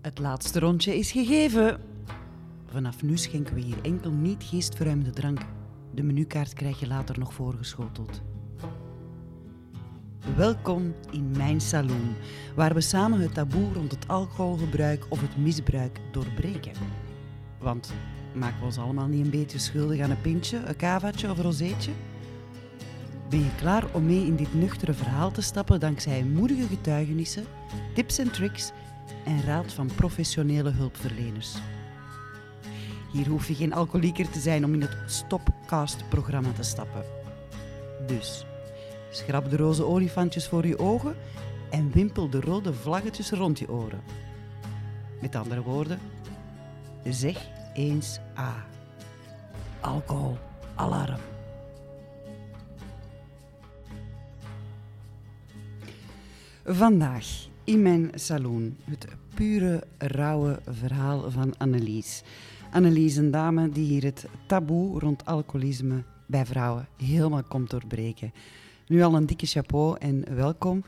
Het laatste rondje is gegeven. Vanaf nu schenken we hier enkel niet geestverruimende drank. De menukaart krijg je later nog voorgeschoteld. Welkom in mijn saloon, waar we samen het taboe rond het alcoholgebruik of het misbruik doorbreken. Want maken we ons allemaal niet een beetje schuldig aan een pintje, een kavaatje of een rozeetje? Ben je klaar om mee in dit nuchtere verhaal te stappen dankzij moedige getuigenissen, tips en tricks en raad van professionele hulpverleners? Hier hoef je geen alcoholieker te zijn om in het Stopcast-programma te stappen. Dus, schrap de roze olifantjes voor je ogen en wimpel de rode vlaggetjes rond je oren. Met andere woorden, zeg eens A. Alcohol, alarm. Vandaag in mijn saloon het pure, rauwe verhaal van Annelies. Annelies, een dame die hier het taboe rond alcoholisme bij vrouwen helemaal komt doorbreken. Nu al een dikke chapeau en welkom.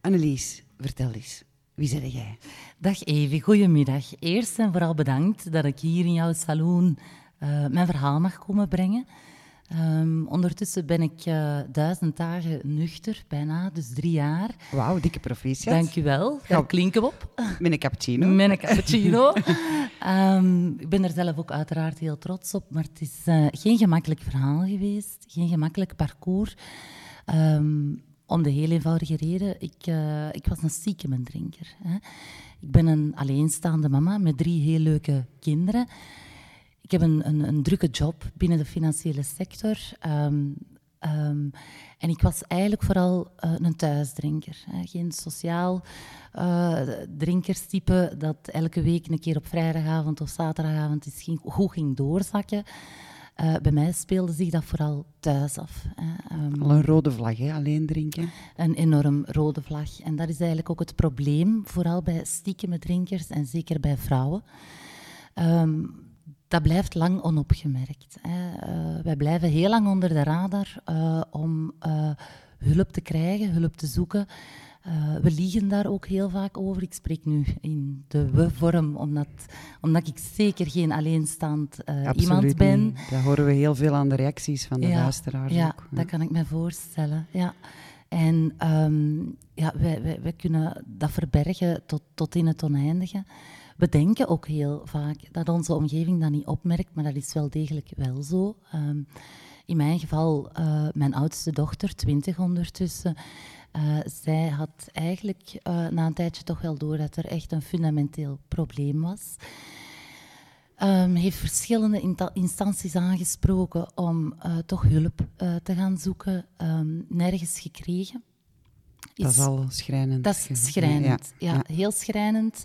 Annelies, vertel eens, wie ben jij? Dag Evie, goedemiddag. Eerst en vooral bedankt dat ik hier in jouw saloon uh, mijn verhaal mag komen brengen. Um, ondertussen ben ik uh, duizend dagen nuchter, bijna, dus drie jaar. Wauw, dikke proficiat. Dank je wel. Daar klinken op. Met een cappuccino. Met een cappuccino. um, ik ben er zelf ook uiteraard heel trots op, maar het is uh, geen gemakkelijk verhaal geweest, geen gemakkelijk parcours. Um, om de heel eenvoudige reden, ik, uh, ik was een ziekemendrinker. Hè. Ik ben een alleenstaande mama met drie heel leuke kinderen. Ik heb een, een, een drukke job binnen de financiële sector. Um, um, en ik was eigenlijk vooral uh, een thuisdrinker. Hè. Geen sociaal uh, drinkerstype dat elke week een keer op vrijdagavond of zaterdagavond is ging, goed ging doorzakken. Uh, bij mij speelde zich dat vooral thuis af. Um, Al een rode vlag, hè? alleen drinken? Een enorm rode vlag. En dat is eigenlijk ook het probleem, vooral bij stiekeme drinkers en zeker bij vrouwen. Um, dat blijft lang onopgemerkt. Hè. Uh, wij blijven heel lang onder de radar uh, om uh, hulp te krijgen, hulp te zoeken. we liegen daar ook heel vaak over. Ik spreek nu in de we-vorm, omdat, omdat ik zeker geen alleenstaand iemand ben. Niet. Dat horen we heel veel aan de reacties van de ja, luisteraars ja, ook. dat kan ik me voorstellen. Ja. En um, ja, wij, wij, wij, kunnen dat verbergen tot, tot in het oneindige. We denken ook heel vaak dat onze omgeving dat niet opmerkt, maar dat is wel degelijk wel zo. Um, in mijn geval, uh, mijn oudste dochter, twintig ondertussen, uh, zij had eigenlijk uh, na een tijdje toch wel door dat er echt een fundamenteel probleem was. Um, heeft verschillende instanties aangesproken om toch hulp te gaan zoeken, um, nergens gekregen. Is, dat is al schrijnend. Dat is schrijnend, ja, ja, ja. heel schrijnend.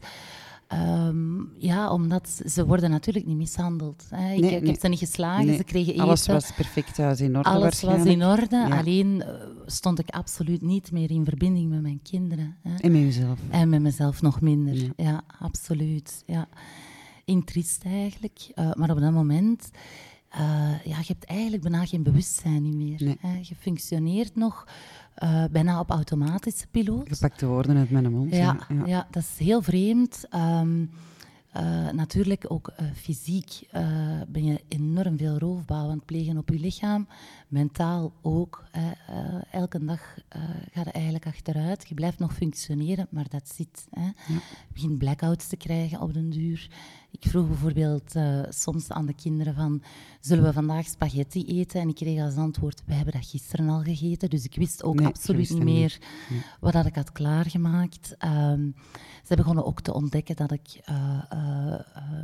Um, ja, omdat ze worden natuurlijk niet mishandeld. Hè. Ik, nee, ik nee. heb ze niet geslagen, nee. ze kregen eten. Alles was perfect thuis in orde Alles was in orde, ja. alleen uh, stond ik absoluut niet meer in verbinding met mijn kinderen. Hè. En met jezelf. En met mezelf nog minder, ja, ja absoluut. Ja. Intriest eigenlijk, uh, maar op dat moment... Uh, ja, je hebt eigenlijk bijna geen bewustzijn niet meer. Hè. Je functioneert nog uh, bijna op automatische piloot. Gepakte woorden uit mijn mond. Ja, ja. ja. dat is heel vreemd. Um, uh, natuurlijk ook uh, fysiek ben je enorm veel roofbouw aan het plegen op je lichaam. Mentaal ook. elke dag ga je eigenlijk achteruit. Je blijft nog functioneren, maar dat zit. Hè. Ja. Je begint blackouts te krijgen op den duur. Ik vroeg bijvoorbeeld uh, soms aan de kinderen van, zullen we vandaag spaghetti eten? En ik kreeg als antwoord, wij hebben dat gisteren al gegeten. Dus ik wist ook nee, absoluut wist niet meer nee. wat dat ik had klaargemaakt. Um, ze begonnen ook te ontdekken dat ik uh, uh,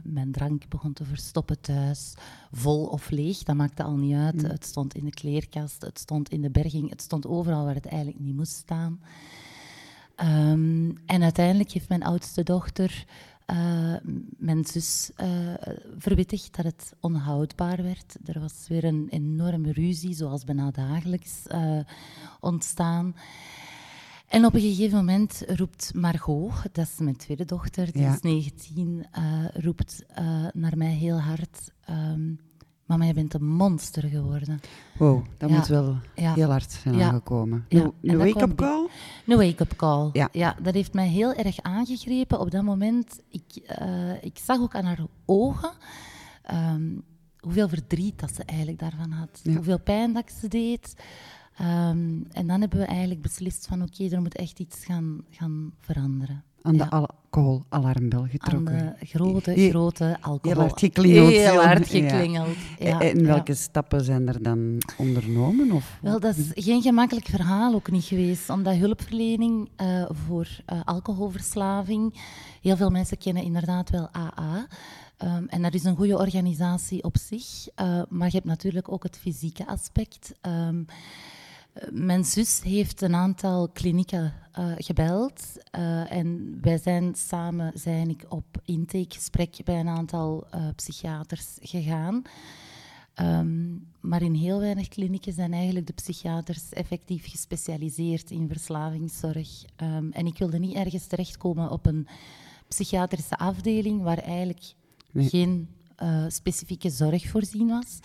mijn drank begon te verstoppen thuis. Vol of leeg, dat maakte al niet uit. Mm. Het stond in de kleerkast, het stond in de berging, het stond overal waar het eigenlijk niet moest staan. Um, en uiteindelijk heeft mijn oudste dochter uh, mijn zus uh, verwittigd dat het onhoudbaar werd. Er was weer een enorme ruzie, zoals bijna dagelijks, uh, ontstaan. En op een gegeven moment roept Margot, dat is mijn tweede dochter, die Ja. is 19, roept naar mij heel hard... Um, Mama, je bent een monster geworden. Wow, dat Ja. moet wel Ja. heel hard zijn Ja. aangekomen. Ja, Een wake-up call? Een wake-up call. Ja. dat heeft mij heel erg aangegrepen op dat moment. Ik, eh, ik zag ook aan haar ogen ehm, hoeveel verdriet dat ze eigenlijk daarvan had. Hoeveel pijn dat ze deed. Ehm, en dan hebben we eigenlijk beslist van oké, er moet echt iets gaan, gaan veranderen. Aan de alcoholalarmbel Aan getrokken. de grote, Heel- grote alcohol. hard geklingeld. Heel hard geklingeld. Ja, en ja. welke stappen zijn er dan ondernomen? Of? Wel, dat is geen gemakkelijk verhaal ook niet geweest, omdat hulpverlening eh, voor eh, alcoholverslaving, heel veel mensen kennen inderdaad wel AA. Ehm, en dat is een goede organisatie op zich, eh, maar je hebt natuurlijk ook het fysieke aspect. Ehm, eh, mijn zus heeft een aantal klinieken eh, gebeld eh, en wij zijn samen zijn ik op intakegesprek bij een aantal eh, psychiaters gegaan. Ehm, maar in heel weinig klinieken zijn eigenlijk de psychiaters effectief gespecialiseerd in verslavingszorg. Ehm, en ik wilde niet ergens terechtkomen op een psychiatrische afdeling waar eigenlijk Nee. geen eh, specifieke zorg voorzien was.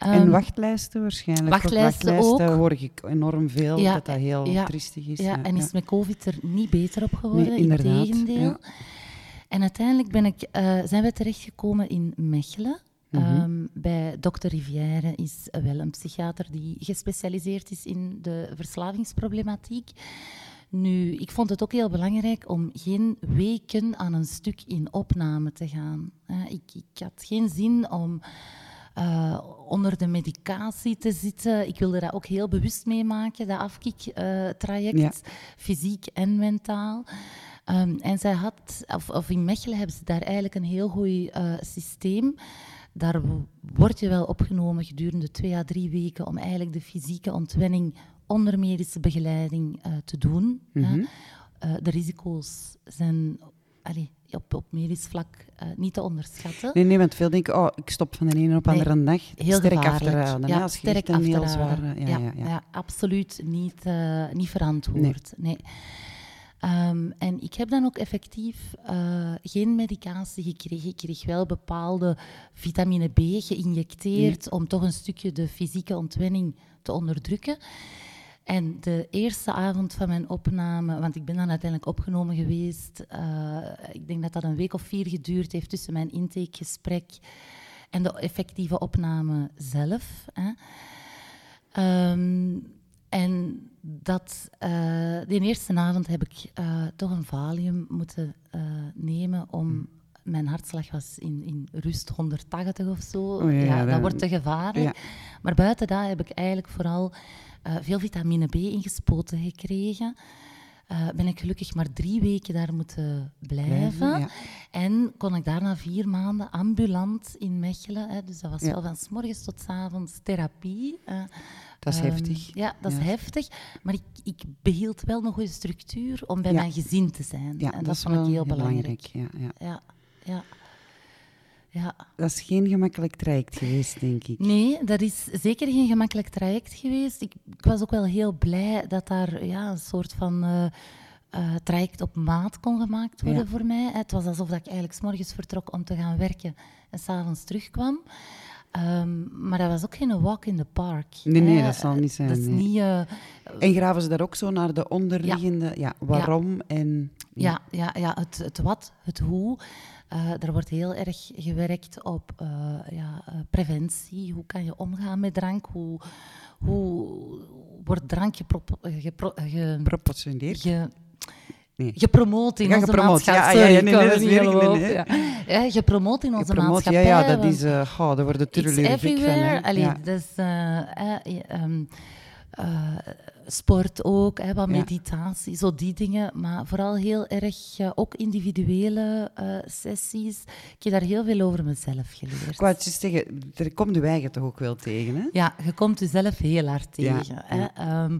En Ehm, wachtlijsten waarschijnlijk. wachtlijsten wachtlijsten ook. hoor ik enorm veel, Ja, dat dat heel ja, triestig is. Ja, en is met COVID er niet beter op geworden, Nee, inderdaad, integendeel. ja. En uiteindelijk ben ik, eh, zijn we terechtgekomen in Mechelen. Mhm. Ehm, bij dokter Rivière is wel een psychiater die gespecialiseerd is in de verslavingsproblematiek. Nu, ik vond het ook heel belangrijk om geen weken aan een stuk in opname te gaan. Eh, ik, ik had geen zin om eh, onder de medicatie te zitten. Ik wilde dat ook heel bewust meemaken, dat afkiktraject, Ja. fysiek en mentaal. Ehm, en zij had, of, of in Mechelen hebben ze daar eigenlijk een heel goed eh, systeem. Daar word je wel opgenomen gedurende twee à drie weken om eigenlijk de fysieke ontwenning onder medische begeleiding eh, te doen. Mhm. De risico's zijn allee, op, op medisch vlak eh, niet te onderschatten. Nee, nee, want veel denken, oh, ik stop van de ene op de Nee, andere dag. Heel sterk af te gevaarlijk. raden. Ja, als sterk heel raden. zware... Ja, ja, ja. absoluut niet, eh, niet verantwoord. Nee. Ehm, en ik heb dan ook effectief eh, geen medicatie gekregen. Ik kreeg wel bepaalde vitamine B geïnjecteerd om toch een stukje de fysieke ontwenning te onderdrukken. En de eerste avond van mijn opname, want ik ben dan uiteindelijk opgenomen geweest, eh, ik denk dat dat een week of vier geduurd heeft tussen mijn intakegesprek en de effectieve opname zelf. Hè. Ehm, en dat, eh die eerste avond heb ik eh, toch een valium moeten nemen om... Mijn hartslag was in, in rust 180 of zo. Oh ja, ja, dat dat- wordt te gevaarlijk. Ja. Maar buiten dat heb ik eigenlijk vooral eh, veel vitamine B ingespoten gekregen. Eh, ben ik gelukkig maar drie weken daar moeten blijven. Blijven, ja. En kon ik daarna vier maanden ambulant in Mechelen. Hè, dus dat was Ja. wel van s morgens tot s avonds therapie. Dat is Ehm, heftig. Ja, dat is heftig. Maar ik, ik behield wel een goede structuur om bij mijn gezin te zijn. Ja, en dat, vond ik heel belangrijk. Ja, ja. Ja, ja. ja. Dat is geen gemakkelijk traject geweest, denk ik. Nee, dat is zeker geen gemakkelijk traject geweest. Ik, ik was ook wel heel blij dat daar ja, een soort van eh, eh, traject op maat kon gemaakt worden Ja. voor mij. Het was alsof dat ik eigenlijk 's morgens vertrok om te gaan werken en s'avonds terugkwam. Ehm, maar dat was ook geen walk in the park. Nee, nee, hè. dat zal niet zijn, Dat is nee. niet... eh, En graven ze daar ook zo naar de onderliggende... Ja, waarom en... Ja, ja, ja het, het wat, het hoe. Eh er wordt heel erg gewerkt op eh, ja, eh, preventie. Hoe kan je omgaan met drank? Hoe, hoe wordt drank eh, gepro- eh, ge- Nee. gepromoot in Ja, onze. Ja, maatschappij. ja, ja, nee, nee, dat is nee, Ja. Ja, gepromoot in onze Gepromoot, ja, maatschappij. ja, dat is... eh goh, daar wordt de turelure dik van. everywhere. hè. Allee, Ja. dus, je- ehm, eh, sport ook, hè, wat Ja. meditatie, zo die dingen. Maar vooral heel erg, ook individuele eh, sessies. Ik heb daar heel veel over mezelf geleerd. Ik wou zeggen, er komt uw eigen toch ook wel tegen, hè? Ja, je komt jezelf heel hard Ja, tegen. hè. Ehm,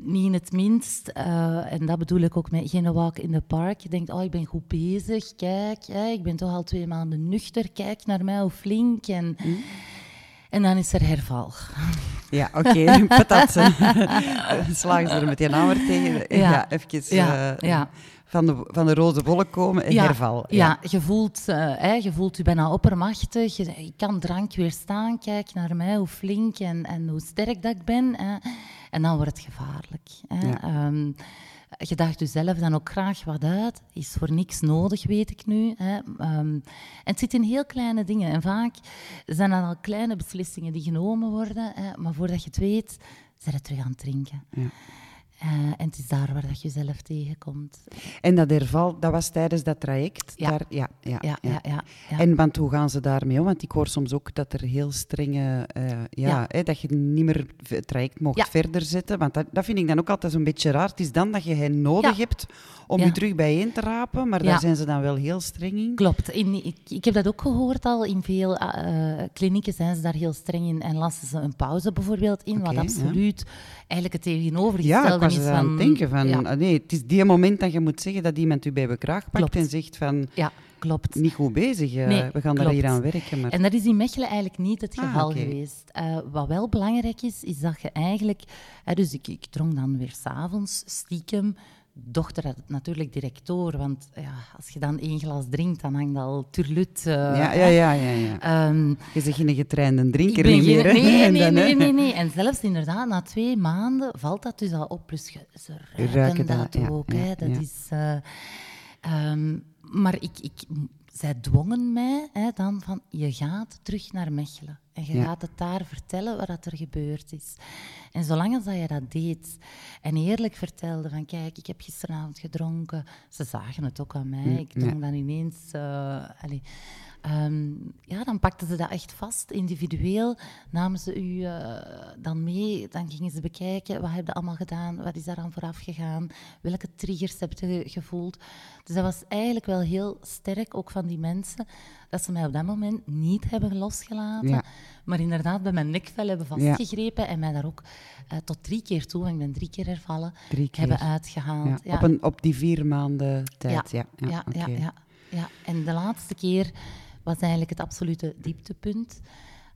niet in het minst, eh, en dat bedoel ik ook met geen walk in the park. Je denkt, oh, ik ben goed bezig, kijk, hè, ik ben toch al twee maanden nuchter, kijk naar mij, hoe flink. En, Hm? En dan is er herval. Ja, oké, patat. Slagen ze er met je naam tegen. Ja, ja even ja, uh, ja. Van, de, van de roze wolk komen, een herval. Ja, je, voelt, uh, je voelt je bijna oppermachtig. Je, ik kan drank weerstaan. Kijk naar mij, hoe flink en, en hoe sterk dat ik ben. Hè. En dan wordt het gevaarlijk. Hè. Um, je daagt jezelf dan ook graag wat uit. Is voor niks nodig, weet ik nu. Hè. Um, en het zit in heel kleine dingen. En vaak zijn dat al kleine beslissingen die genomen worden. Hè. Maar voordat je het weet, zijn je terug aan het drinken. Ja. Uh, en het is daar waar dat je zelf tegenkomt. En dat herval, dat was tijdens dat traject? Ja. Daar, ja, ja, ja, ja. ja, En want hoe gaan ze daarmee om? Want ik hoor soms ook dat er heel strenge... Uh, ja, hè, dat je niet meer het traject mocht verder zetten. Want dat, dat vind ik dan ook altijd zo'n beetje raar. Het is dan dat je hen nodig hebt om je terug bijeen te rapen. Maar daar zijn ze dan wel heel streng in. Klopt. In, ik, ik, heb dat ook gehoord al. In veel uh, klinieken zijn ze daar heel streng in. En lassen ze een pauze bijvoorbeeld in. wat absoluut eigenlijk het tegenovergestelde Ja, aan denken van... Ah, nee, het is die moment dat je moet zeggen dat iemand u bij bekraag pakt en zegt van... Ja, klopt. Niet goed bezig, uh, we gaan daar hier aan werken. Maar... En dat is in Mechelen eigenlijk niet het ah, geval geweest. Uh, wat wel belangrijk is, is dat je eigenlijk... dus ik, ik dronk dan weer s'avonds stiekem dochter had het natuurlijk direct door. Want ja, als je dan één glas drinkt, dan hangt dat al turlut. Uh, ja, ja, ja. ja, ja. Um, je zegt geen getrainde drinker niet meer. Nee, nee, nee, nee, nee, nee, En zelfs inderdaad, na twee maanden valt dat dus al op. Plus ze ruiken, dat, dat ook. Ja, hè. Dat is... Uh, um, maar ik, ik zij dwongen mij hè, dan van, je gaat terug naar Mechelen. En je gaat het daar vertellen wat er gebeurd is. En zolang als dat je dat deed en eerlijk vertelde van, kijk, ik heb gisteravond gedronken. Ze zagen het ook aan mij. Mm, ik dronk dan ineens... Uh, allez, Ehm, ja, dan pakten ze dat echt vast, individueel. Namen ze u uh, dan mee, dan gingen ze bekijken, wat heb je allemaal gedaan, wat is daaraan vooraf gegaan, welke triggers heb je gevoeld. Dus dat was eigenlijk wel heel sterk, ook van die mensen, dat ze mij op dat moment niet hebben losgelaten, maar inderdaad bij mijn nekvel hebben vastgegrepen en mij daar ook uh, tot drie keer toe, want ik ben drie keer hervallen, drie keer. hebben uitgehaald. Ja. Op, een, op die vier maanden tijd, ja. Ja, ja, ja, ja. En de laatste keer was eigenlijk het absolute dieptepunt.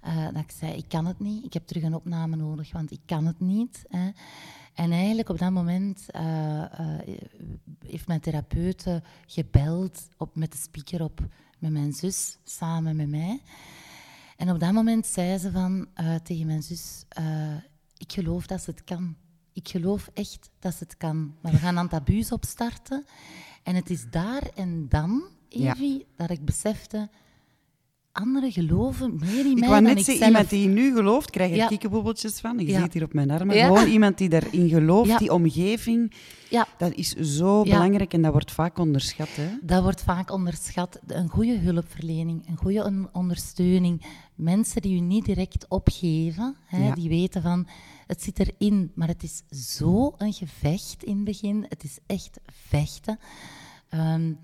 Uh, dat ik zei, ik kan het niet, ik heb terug een opname nodig, want ik kan het niet. Hè. En eigenlijk op dat moment uh, uh, heeft mijn therapeute gebeld op, met de speaker op met mijn zus, samen met mij. En op dat moment zei ze van, tegen mijn zus, ik geloof dat ze het kan. Ik geloof echt dat ze het kan. Maar we gaan aan taboes opstarten. En het is daar en dan, Evie, dat ik besefte anderen geloven meer in mij ik wou net zeggen, iemand die nu gelooft, krijg je ja. kikkenbobbeltjes van. Je ziet hier op mijn armen. Gewoon iemand die daarin gelooft, die omgeving. Dat is zo belangrijk en dat wordt vaak onderschat. Hè? Dat wordt vaak onderschat. Een goede hulpverlening, een goede ondersteuning. Mensen die u niet direct opgeven, hè, die weten van het zit erin, maar het is zo een gevecht in het begin. Het is echt vechten. Um,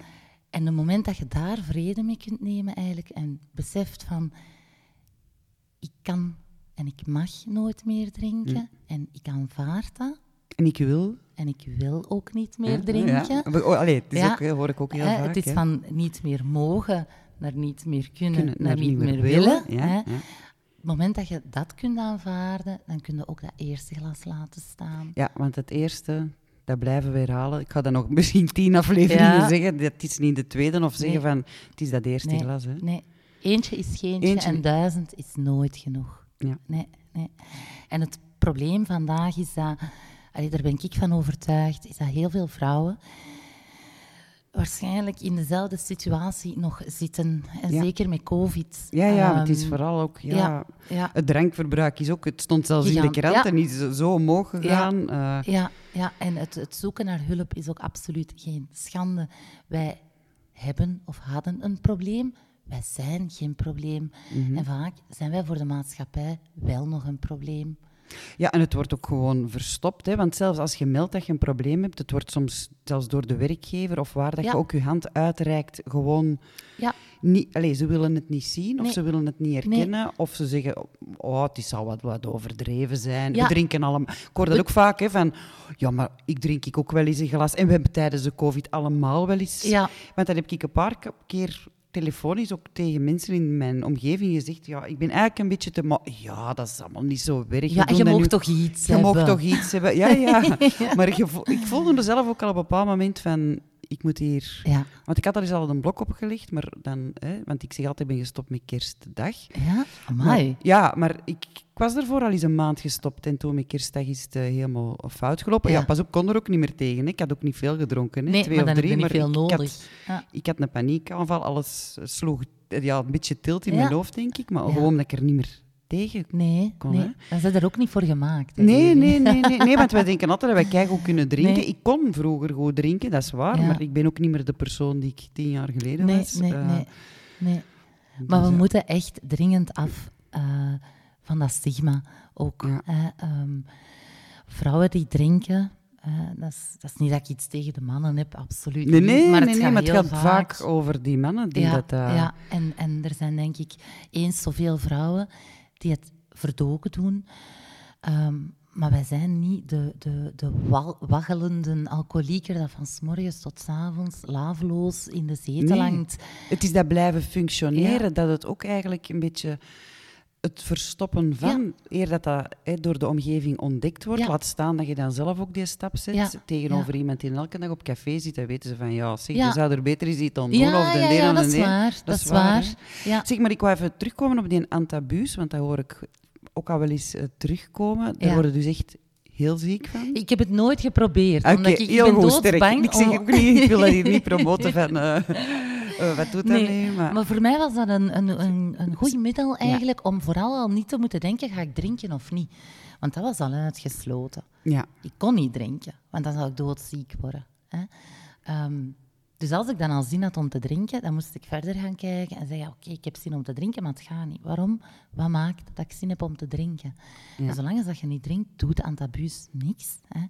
en het moment dat je daar vrede mee kunt nemen eigenlijk en beseft van ik kan en ik mag nooit meer drinken mm. en ik aanvaard dat. En ik wil. En ik wil ook niet meer drinken. Ja. Oh, allee, het is ook, hoor ik ook heel vaak. Het is van niet meer mogen naar niet meer kunnen, naar, niet, meer, willen. willen het moment dat je dat kunt aanvaarden, dan kun je ook dat eerste glas laten staan. Ja, want het eerste, dat blijven we herhalen. Ik ga dan nog misschien tien afleveringen zeggen. Dat is niet de tweede of zeggen van het is dat eerste glas. Hè. Nee, eentje is geentje en duizend is nooit genoeg. Ja. Nee, nee. En het probleem vandaag is dat, allee, daar ben ik van overtuigd, is dat heel veel vrouwen waarschijnlijk in dezelfde situatie nog zitten. En zeker met COVID. Ja, ja het is ehm, vooral ook... Ja, ja, Het drankverbruik is ook... Het stond zelfs in de krant en is zo omhoog gegaan. Ja, uh. ja, ja, en het, het zoeken naar hulp is ook absoluut geen schande. Wij hebben of hadden een probleem. Wij zijn geen probleem. Mhm. En vaak zijn wij voor de maatschappij wel nog een probleem. Ja, en het wordt ook gewoon verstopt. Hè? Want zelfs als je meldt dat je een probleem hebt, het wordt soms zelfs door de werkgever of waar dat je ook je hand uitreikt, gewoon ja. niet... Allez, ze willen het niet zien of ze willen het niet herkennen. Of ze zeggen, oh, het zal wat, wat overdreven zijn. We drinken allemaal... Ik hoor dat ook vaak, hè, van... Ja, maar ik drink ik ook wel eens een glas. En we hebben tijdens de covid allemaal wel eens... Want dat heb ik een paar keer telefonisch ook tegen mensen in mijn omgeving gezegd, ja, ik ben eigenlijk een beetje te... Ja, dat is allemaal niet zo werk. Ja, je nu- toch iets Je hebben. mag toch iets hebben. Ja, ja. Maar je ik voelde er zelf ook al op een bepaald moment van, ik moet hier... Ja, Want ik had er eens al een blok op maar dan... Hè, want ik zeg altijd, ik ben gestopt met kerstdag. ja, Maar, amai. ja, maar ik, ik was ervoor al eens een maand gestopt en toen met kerstdag is het eh, helemaal fout gelopen. Ja. Ja. pas op, kon er ook niet meer tegen. Hè. Ik had ook niet veel gedronken, hè. Nee, twee maar of drie. maar veel ik, nodig. Ik Ja. had, ik had een paniekaanval, alles sloeg eh, ja, een beetje tilt in mijn hoofd, denk ik. Maar gewoon dat ik er niet meer tegen Nee, Kon, nee. dan zijn er ook niet voor gemaakt. hè, Nee, nee, nee, nee, nee, want wij denken altijd dat wij keigoed kunnen drinken. Nee. Ik kon vroeger goed drinken, dat is waar, Ja. maar ik ben ook niet meer de persoon die ik tien jaar geleden Nee, was. nee, Eh, nee. nee. Maar dus, we ja. moeten echt dringend af eh, van dat stigma ook. Ja. Ehm, vrouwen die drinken, eh, dat, is, dat is niet dat ik iets tegen de mannen heb, absoluut Nee, niet. nee, maar het nee, gaat maar het gaat vaak over die mannen die ja, dat... eh, ja. En, en er zijn denk ik eens zoveel vrouwen die het verdoken doen. Ehm, maar wij zijn niet de, de, de waggelende alcoholieker dat van s morgens tot s avonds laveloos in de zetel Nee. hangt. Het is dat blijven functioneren, Ja. dat het ook eigenlijk een beetje het verstoppen van, eer dat dat door de omgeving ontdekt wordt, Ja. laat staan dat je dan zelf ook die stap zet Ja. tegenover iemand die elke dag op café zit, dan weten ze van, ja, zeg, je zou er beter eens iets aan doen, of de ja, dat is waar. Dat, is waar. Zeg, maar ik wou even terugkomen op die antabuus, want dat hoor ik ook al wel eens eh, terugkomen. Daar worden dus echt heel ziek van. Ik heb het nooit geprobeerd. Omdat ik, ik ben doodsbang Ik zeg ook niet, ik wil dat hier niet promoten van... eh, eh, wat doet dat Nee, mee? Maar, Maar voor mij was dat een, een, een, een goed middel eigenlijk om vooral al niet te moeten denken, ga ik drinken of niet? Want dat was al uitgesloten. ja. Ik kon niet drinken, want dan zou ik doodziek worden. Hè? Ehm, dus als ik dan al zin had om te drinken, dan moest ik verder gaan kijken en zeggen, oké, ik heb zin om te drinken, maar het gaat niet. Waarom? Wat maakt dat ik zin heb om te drinken? Ja. En zolang als dat je niet drinkt, doet antabuus niks. Hè?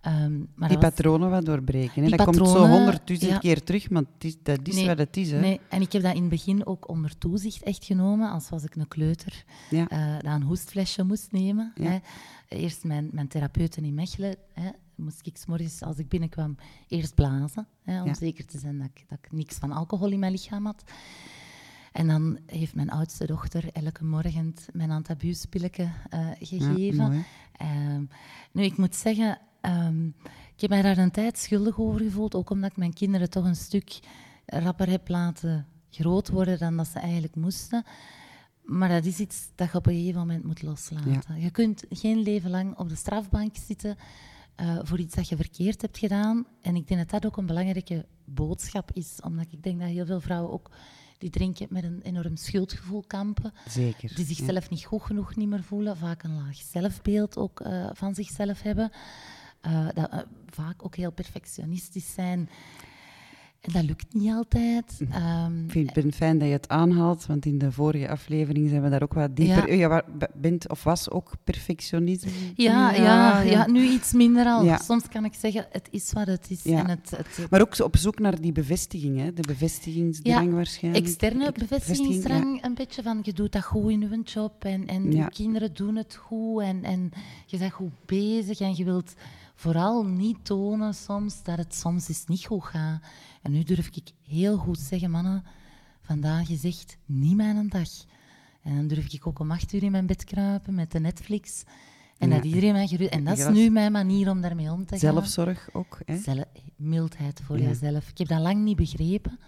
Ehm, maar Die was- patronen wat doorbreken. Hè? Die dat komt zo honderdduizend ja. keer terug, maar is, dat is Nee, wat het is. Hè? Nee, en ik heb dat in het begin ook onder toezicht echt genomen, als was ik een kleuter Ja. eh, dat een hoestflesje moest nemen. Ja. Hè. Eerst mijn, mijn therapeuten in Mechelen, hè, moest ik morgens als ik binnenkwam eerst blazen, hè, om zeker te zijn dat ik, dat ik niks van alcohol in mijn lichaam had. En dan heeft mijn oudste dochter elke morgen mijn antabuuspilletje eh gegeven. mooi. Ehm, nu, ik moet zeggen, ehm, ik heb mij daar een tijd schuldig over gevoeld, ook omdat ik mijn kinderen toch een stuk rapper heb laten groot worden dan dat ze eigenlijk moesten. Maar dat is iets dat je op een gegeven moment moet loslaten. Je kunt geen leven lang op de strafbank zitten eh, voor iets dat je verkeerd hebt gedaan. En ik denk dat dat ook een belangrijke boodschap is, omdat ik denk dat heel veel vrouwen ook die drinken met een enorm schuldgevoel kampen Zeker. die ja. zichzelf niet goed genoeg niet meer voelen, vaak een laag zelfbeeld ook eh, van zichzelf hebben, eh, dat eh, vaak ook heel perfectionistisch zijn. En dat lukt niet altijd. Ehm, Ik vind het fijn dat je het aanhaalt, want in de vorige aflevering zijn we daar ook wat dieper... Ja. B- bent of was ook perfectionisme? ja, ja, ja, nu iets minder al. Ja. Soms kan ik zeggen, het is wat het is. Ja. En het, het, Maar ook op zoek naar die bevestiging, hè? de bevestigingsdrang Ja, waarschijnlijk. externe bevestigingsdrang, een beetje van je doet dat goed in je job en, en je kinderen doen het goed en, en je bent goed bezig en je wilt vooral niet tonen soms dat het soms eens niet goed gaat. En nu durf ik heel goed zeggen, mannen, vandaag is echt niet mijn dag. En dan durf ik ook om acht uur in mijn bed kruipen met de Netflix. En Ja. dat iedereen mij gerust... En dat is nu mijn manier om daarmee om te gaan. Zelfzorg ook. Hè? Zelf, mildheid voor Ja. jezelf. Ik heb dat lang niet begrepen.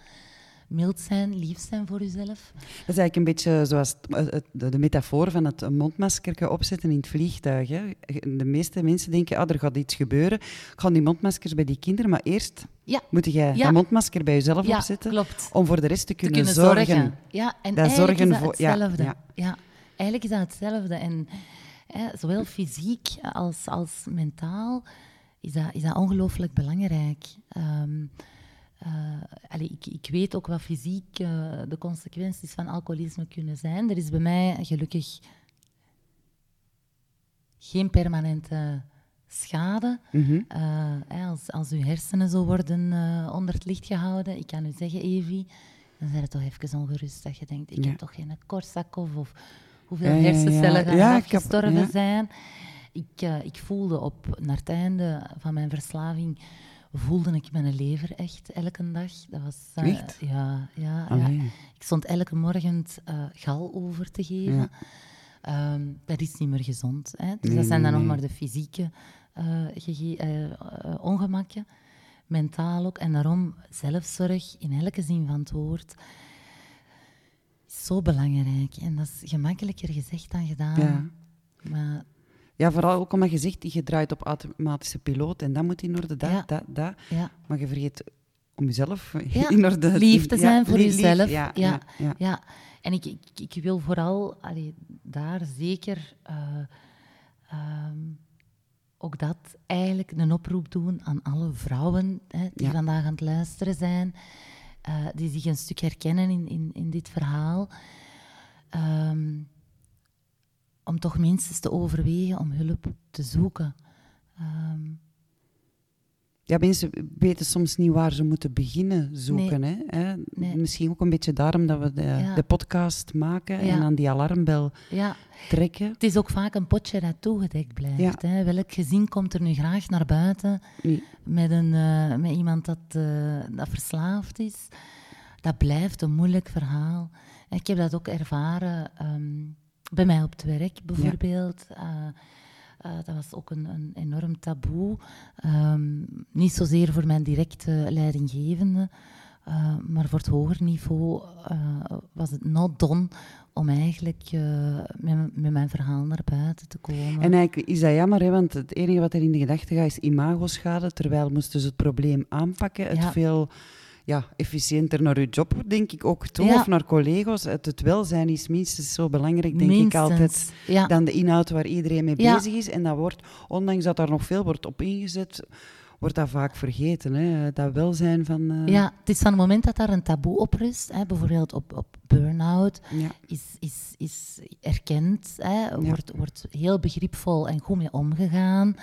Mild zijn, lief zijn voor jezelf. Dat is eigenlijk een beetje zoals het- de, metafoor van het mondmasker opzetten in het vliegtuig. Hè. De meeste mensen denken, ah, er gaat iets gebeuren. Ik ga die mondmaskers bij die kinderen, maar eerst Ja, moet jij Ja. dat mondmasker bij jezelf ja opzetten klopt. om voor de rest te Te kunnen, zorgen. zorgen. Ja, en Dat eigenlijk zorgen is dat hetzelfde. ja. Ja, eigenlijk is dat hetzelfde. En hè, zowel fysiek als, als mentaal is dat, is dat ongelooflijk belangrijk. Ehm, eh, allee, ik, ik weet ook wat fysiek eh, de consequenties van alcoholisme kunnen zijn. Er is bij mij gelukkig geen permanente schade. Mhm. Eh, als, als uw hersenen zo worden onder het licht gehouden, ik kan u zeggen, Evi, dan zijn het toch even ongerust dat je denkt, ik Ja. heb toch geen Korsakoff of hoeveel hersencellen gaan Ja, ik heb- afgestorven ja. zijn. Ik, ik voelde op, naar het einde van mijn verslaving, voelde ik mijn lever echt elke dag. Dat was, eh, Echt? Ja, ja, ja. Ik stond elke morgen eh, gal over te geven. Ja. Ehm, dat is niet meer gezond. Hè? Dus Nee, dat zijn nee, dan nog maar de fysieke eh, ongemakken, mentaal ook. En daarom zelfzorg in elke zin van het woord is zo belangrijk. En dat is gemakkelijker gezegd dan gedaan. Ja. Maar Ja, vooral ook omdat je zegt, je draait op automatische piloot en dat moet in orde, dat, Ja. dat, dat. ja, Maar je vergeet om jezelf Ja, in orde... lief te zijn voor jezelf. Ja, Ja. ja, ja. ja. En ik, ik, ik wil vooral allee, daar zeker eh, ehm, ook dat eigenlijk een oproep doen aan alle vrouwen hè, die vandaag aan het luisteren zijn, eh, die zich een stuk herkennen in, in, in dit verhaal. Ehm, om toch minstens te overwegen om hulp te zoeken. Ehm, Ja, mensen weten soms niet waar ze moeten beginnen zoeken. Hè? Hè? Nee. Misschien ook een beetje daarom dat we de, Ja. de podcast maken Ja. en aan die alarmbel ja, trekken. Het is ook vaak een potje dat toegedekt blijft. Hè. Welk gezin komt er nu graag naar buiten Nee. met, een, eh, met iemand dat, eh, dat verslaafd is? Dat blijft een moeilijk verhaal. Ik heb dat ook ervaren ehm, bij mij op het werk bijvoorbeeld. Eh, eh, dat was ook een, een enorm taboe. Ehm, niet zozeer voor mijn directe leidinggevende, eh, maar voor het hoger niveau was het not done om eigenlijk met, met mijn verhaal naar buiten te komen. En eigenlijk is dat jammer, hè, want het enige wat er in de gedachte gaat is imagoschade, terwijl moesten ze het probleem aanpakken, het Ja. veel ja, efficiënter naar je job, denk ik ook toe, Ja. of naar collega's. Het, het welzijn is minstens zo belangrijk, denk ik altijd, ja. dan de inhoud waar iedereen mee Ja. bezig is. En dat wordt, ondanks dat daar nog veel wordt op ingezet, wordt dat vaak vergeten. Hè? Dat welzijn van... eh, Ja, het is van het moment dat daar een taboe op rust, hè, bijvoorbeeld op, op burn-out, ja. is, is, is erkend, hè, wordt, wordt heel begripvol en goed mee omgegaan.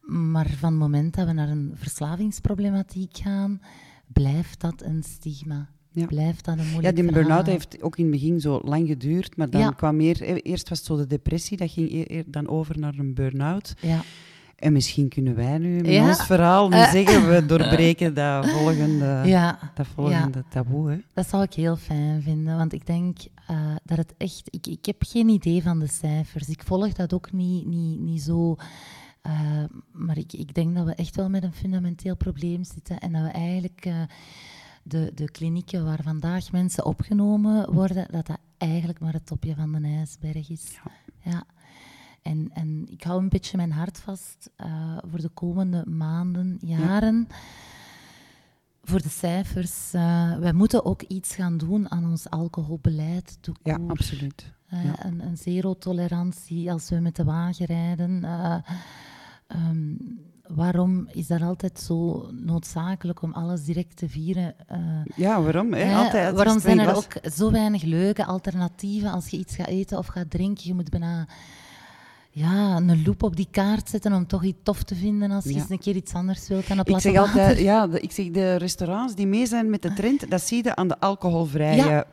Maar van het moment dat we naar een verslavingsproblematiek gaan, blijft dat een stigma. Ja. Blijft dat een Ja, moeilijk die verhaal. burn-out heeft ook in het begin zo lang geduurd, maar dan Ja. kwam meer... eh, Eerst was het zo de depressie, dat ging e- eer dan over naar een burn-out. Ja, En misschien kunnen wij nu met Ja. ons verhaal nu Eh. zeggen, we doorbreken dat volgende, ja, dat volgende taboe. Hè? dat zou ik heel fijn vinden, want ik denk eh, dat het echt... Ik, ik heb geen idee van de cijfers. Ik volg dat ook niet, niet, niet zo... eh, maar ik, ik denk dat we echt wel met een fundamenteel probleem zitten en dat we eigenlijk eh, de, de klinieken waar vandaag mensen opgenomen worden, dat dat eigenlijk maar het topje van de ijsberg is. Ja. En, en ik hou een beetje mijn hart vast eh, voor de komende maanden, jaren. Voor de cijfers. eh, wij moeten ook iets gaan doen aan ons alcoholbeleid. Ja, absoluut. Ja. Een, een zero-tolerantie als we met de wagen rijden. Ehm, waarom is dat altijd zo noodzakelijk om alles direct te vieren? Eh, Ja, waarom? Hè? Altijd, waarom zijn er was- ook zo weinig leuke alternatieven als je iets gaat eten of gaat drinken? Je moet bijna ja, een loop op die kaart zetten om toch iets tof te vinden als je Ja. eens een keer iets anders wilt dan een Ik zeg altijd, ja, de, ik zeg de restaurants die mee zijn met de trend, dat zie je aan de alcoholvrije Ja.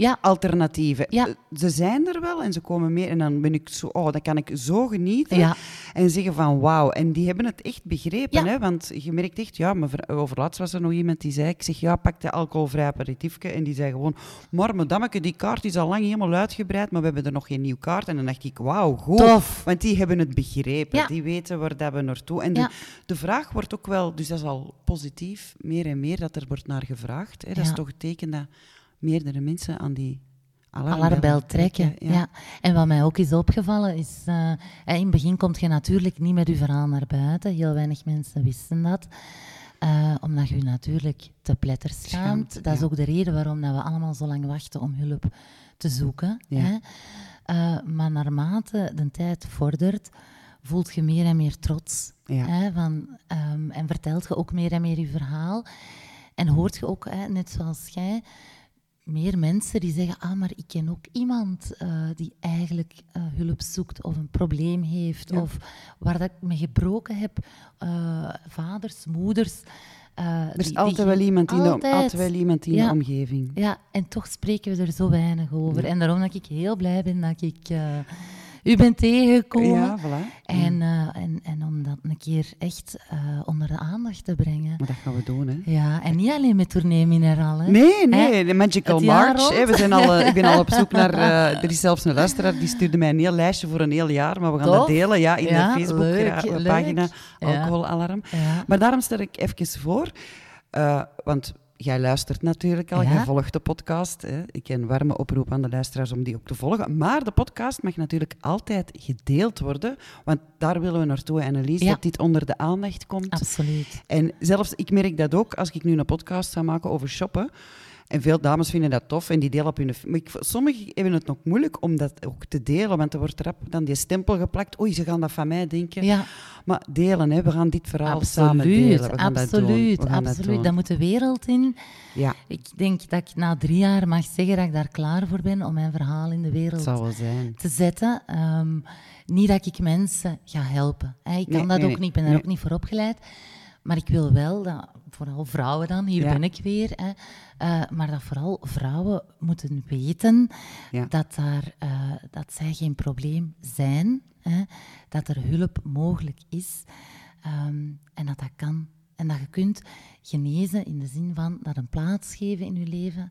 Ja, alternatieven. Ja. Eh, Ze zijn er wel en ze komen meer en dan ben ik zo, oh, dan kan ik zo genieten ja, en zeggen van wauw. En die hebben het echt begrepen, hè? want je merkt echt, ja, overlaatst was er nog iemand die zei, ik zeg ja, pak de alcoholvrij aperitiefje en die zei gewoon, maar madammeke, die kaart is al lang helemaal uitgebreid, maar we hebben er nog geen nieuw kaart. En dan dacht ik, wauw, goed. tof. Want die hebben het begrepen, die weten waar dat we naartoe. En de, de vraag wordt ook wel, dus dat is al positief, meer en meer dat er wordt naar gevraagd. Hè? Dat is toch het teken dat meerdere mensen aan die alarmbel, trekken. Ja. En wat mij ook is opgevallen is, eh, in het begin kom je natuurlijk niet met je verhaal naar buiten. Heel weinig mensen wisten dat. Eh, omdat je natuurlijk te pletter schaamt. Schaamt, dat is ja. ook de reden waarom dat we allemaal zo lang wachten om hulp te zoeken. Ja. Hè? Eh, maar naarmate de tijd vordert, voelt je meer en meer trots. Ja. Hè, van, ehm, en vertelt je ook meer en meer je verhaal. En hoort je ook, hè, net zoals jij, meer mensen die zeggen: Ah, maar ik ken ook iemand eh, die eigenlijk eh, hulp zoekt of een probleem heeft, Ja. of waar dat ik me gebroken heb. eh, vaders, moeders. Er is die- altijd wel iemand in de, Altijd. wel iemand in Ja. de omgeving. Ja, en toch spreken we er zo weinig over. Ja. En daarom dat ik heel blij ben dat ik u bent tegengekomen. Ja, voilà. En, eh, en, en om dat een keer echt eh, onder de aandacht te brengen. Maar dat gaan we doen, hè. Ja, en niet alleen met Tournee Mineraal. Hè. Nee, nee, de Magical March. hè. We zijn al, eh, ik ben al op zoek naar... er is zelfs een luisteraar die stuurde mij een heel lijstje voor een heel jaar, maar we gaan Tof. dat delen ja, in Ja, de leuk, Facebook-pagina. Alcoholalarm. Ja. Maar daarom stel ik even voor, want jij luistert natuurlijk al, Ja. jij volgt de podcast. Hè. Ik een warme oproep aan de luisteraars om die ook te volgen. Maar de podcast mag natuurlijk altijd gedeeld worden, want daar willen we naartoe, Annelies, Ja. dat dit onder de aandacht komt. Absoluut. En zelfs, ik merk dat ook als ik nu een podcast zou maken over shoppen. En veel dames vinden dat tof en die delen op hun... Maar ik, sommigen hebben het nog moeilijk om dat ook te delen, want er wordt rap dan die stempel geplakt. Oei, ze gaan dat van mij denken. Ja, Maar delen, hè. we gaan dit verhaal samen delen. We gaan dat doen. Absoluut, dat absoluut. Dat moet de wereld in. Ja, Ik denk dat ik na drie jaar mag zeggen dat ik daar klaar voor ben om mijn verhaal in de wereld zal wel zijn. te zetten. Ehm, niet dat ik mensen ga helpen. Ik kan Nee, dat nee, ook nee. niet, ik ben daar Nee. ook niet voor opgeleid. Maar ik wil wel dat, vooral vrouwen dan, hier Ja. ben ik weer, hè, eh, maar dat vooral vrouwen moeten weten Ja. dat, daar, eh, dat zij geen probleem zijn, hè, dat er hulp mogelijk is ehm, en dat dat kan. En dat je kunt genezen in de zin van dat een plaats geven in je leven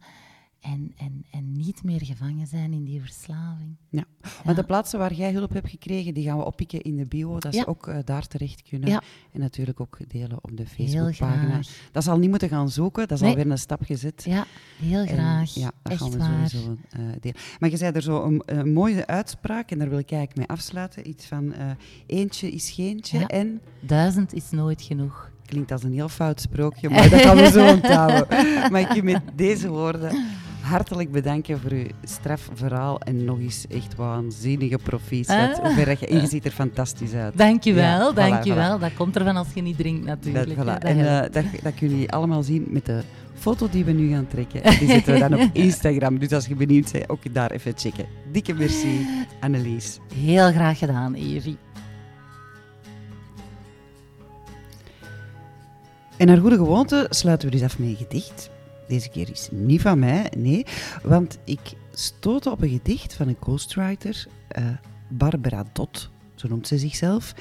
en, en, en niet meer gevangen zijn in die verslaving. Ja. Maar de plaatsen waar jij hulp hebt gekregen, die gaan we oppikken in de bio, dat ze Ja. ook eh, daar terecht kunnen. Ja. En natuurlijk ook delen op de Facebookpagina. Dat zal niet moeten gaan zoeken, dat is Nee. alweer een stap gezet. Ja, heel En graag. ja, dat Echt gaan we waar. sowieso eh, delen. Maar je zei er zo een, een mooie uitspraak, en daar wil ik eigenlijk mee afsluiten. Iets van eh, eentje is geentje Ja. en... Duizend is nooit genoeg. Klinkt als een heel fout sprookje, maar dat gaan we zo onthouden. Maar ik je met deze woorden hartelijk bedanken voor uw strafverhaal en nog eens echt waanzinnige proficiat. Ah. Je, en je ziet er fantastisch uit. Dankjewel, Ja, voilà, dankjewel. Dat komt ervan als je niet drinkt Dat, natuurlijk. voilà. Dat En eh, dat, dat kunnen jullie allemaal zien met de foto die we nu gaan trekken. Die zetten we dan op Instagram. Dus als je benieuwd bent, ook daar even checken. Dikke merci, Annelies. Heel graag gedaan, Evi. En naar goede gewoonte sluiten we dus af met een gedicht. Deze keer is niet van mij, nee. Want ik stootte op een gedicht van een ghostwriter, eh, Barbara Dot, zo noemt ze zichzelf.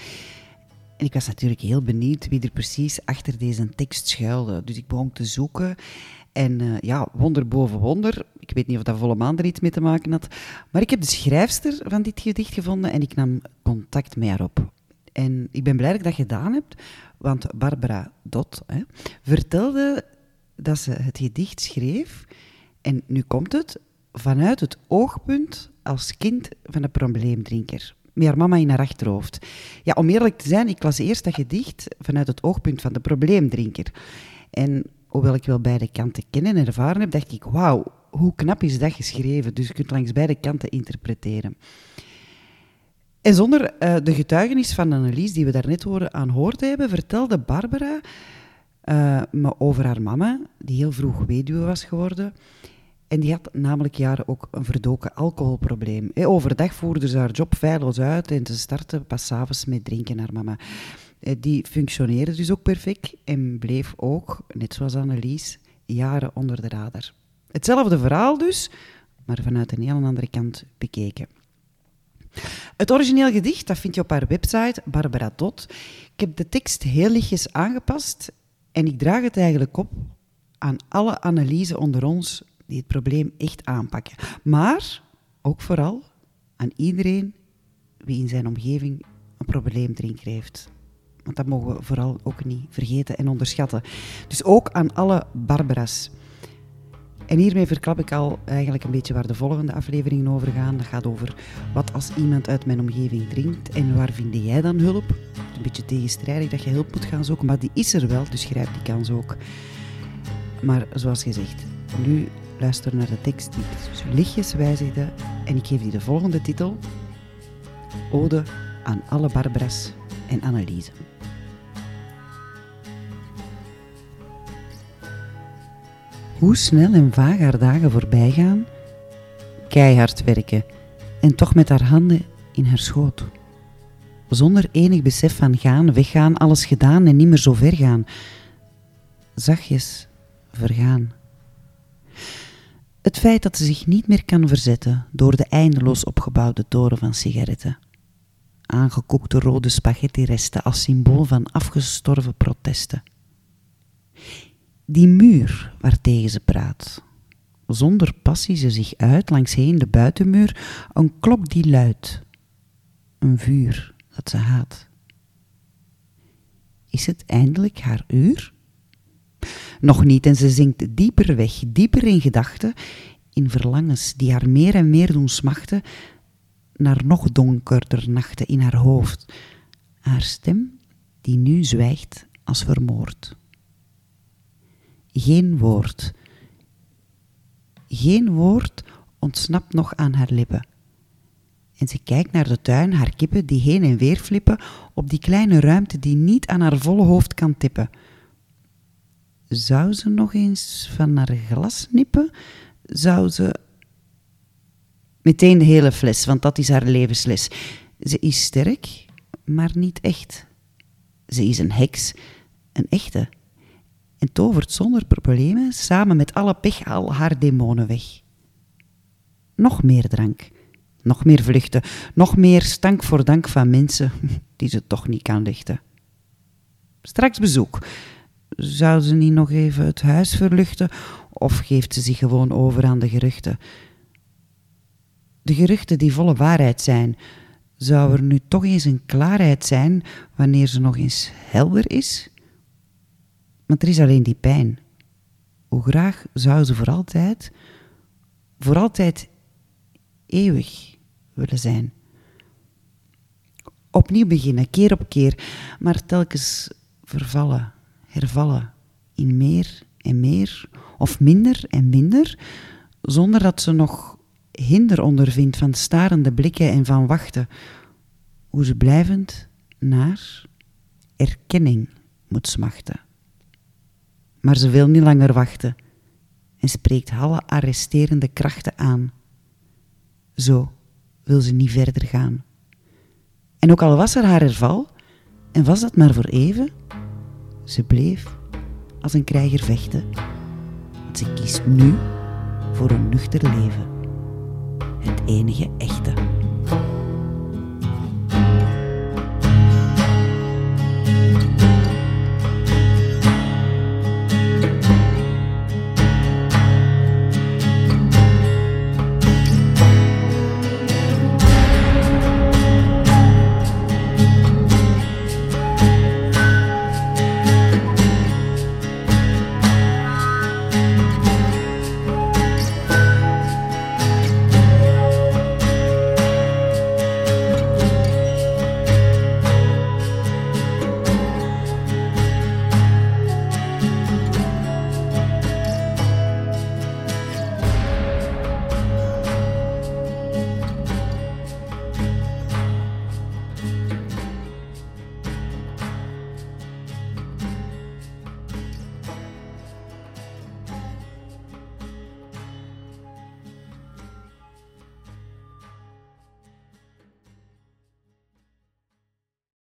En ik was natuurlijk heel benieuwd wie er precies achter deze tekst schuilde. Dus ik begon te zoeken. En eh, ja, wonder boven wonder. Ik weet niet of dat volle maan er iets mee te maken had. Maar ik heb de schrijfster van dit gedicht gevonden en ik nam contact met haar op. En ik ben blij dat ik dat gedaan heb, want Barbara Dot hè, vertelde dat ze het gedicht schreef. En nu komt het vanuit het oogpunt als kind van een probleemdrinker. Met haar mama in haar achterhoofd. Ja, om eerlijk te zijn, ik las eerst dat gedicht vanuit het oogpunt van de probleemdrinker. En hoewel ik wel beide kanten kennen en ervaren heb, dacht ik, wauw, hoe knap is dat geschreven? Dus je kunt langs beide kanten interpreteren. En zonder eh, de getuigenis van Annelies, die we daarnet horen, aan hoord hebben, vertelde Barbara eh, me over haar mama, die heel vroeg weduwe was geworden. En die had namelijk jaren ook een verdoken alcoholprobleem. Eh, overdag voerde ze haar job feilloos uit en ze startte pas 's avonds met drinken haar mama. Eh, die functioneerde dus ook perfect en bleef ook, net zoals Annelies, jaren onder de radar. Hetzelfde verhaal dus, maar vanuit een heel andere kant bekeken. Het origineel gedicht dat vind je op haar website, Barbara Dot. Ik heb de tekst heel lichtjes aangepast en ik draag het eigenlijk op aan alle analyse onder ons die het probleem echt aanpakken. Maar ook vooral aan iedereen wie in zijn omgeving een probleemdrinker heeft. Want dat mogen we vooral ook niet vergeten en onderschatten. Dus ook aan alle Barbara's. En hiermee verklap ik al eigenlijk een beetje waar de volgende afleveringen over gaan. Dat gaat over wat als iemand uit mijn omgeving drinkt en waar vind jij dan hulp? Het is een beetje tegenstrijdig dat je hulp moet gaan zoeken, maar die is er wel, dus grijp die kans ook. Maar zoals gezegd, nu luister naar de tekst die ik lichtjes wijzigde en ik geef die de volgende titel. Ode aan alle Barbara's en Anneliese. Hoe snel en vaag haar dagen voorbij gaan, keihard werken en toch met haar handen in haar schoot. Zonder enig besef van gaan, weggaan, alles gedaan en niet meer zo ver gaan. Zachtjes vergaan. Het feit dat ze zich niet meer kan verzetten door de eindeloos opgebouwde toren van sigaretten. Aangekookte rode spaghetti-resten als symbool van afgestorven protesten. Die muur waartegen ze praat. Zonder passie ze zich uit langs heen de buitenmuur, een klok die luidt. Een vuur dat ze haat. Is het eindelijk haar uur? Nog niet en ze zinkt dieper weg, dieper in gedachten, in verlangens die haar meer en meer doen smachten naar nog donkerder nachten in haar hoofd. Haar stem die nu zwijgt als vermoord. Geen woord, geen woord ontsnapt nog aan haar lippen. En ze kijkt naar de tuin, haar kippen die heen en weer flippen op die kleine ruimte die niet aan haar volle hoofd kan tippen. Zou ze nog eens van haar glas nippen? Zou ze. Meteen de hele fles, want dat is haar levensles. Ze is sterk, maar niet echt. Ze is een heks, een echte. En tovert zonder problemen samen met alle pech al haar demonen weg. Nog meer drank, nog meer vluchten, nog meer stank voor dank van mensen die ze toch niet kan lichten. Straks bezoek. Zou ze niet nog even het huis verluchten of geeft ze zich gewoon over aan de geruchten? De geruchten die volle waarheid zijn, zou er nu toch eens een klaarheid zijn wanneer ze nog eens helder is? Want er is alleen die pijn. Hoe graag zou ze voor altijd, voor altijd eeuwig willen zijn. Opnieuw beginnen, keer op keer, maar telkens vervallen, hervallen in meer en meer, of minder en minder, zonder dat ze nog hinder ondervindt van starende blikken en van wachten, hoe ze blijvend naar erkenning moet smachten. Maar ze wil niet langer wachten en spreekt alle arresterende krachten aan. Zo wil ze niet verder gaan. En ook al was er haar herval, en was dat maar voor even, ze bleef als een krijger vechten. Want ze kiest nu voor een nuchter leven. Het enige echte.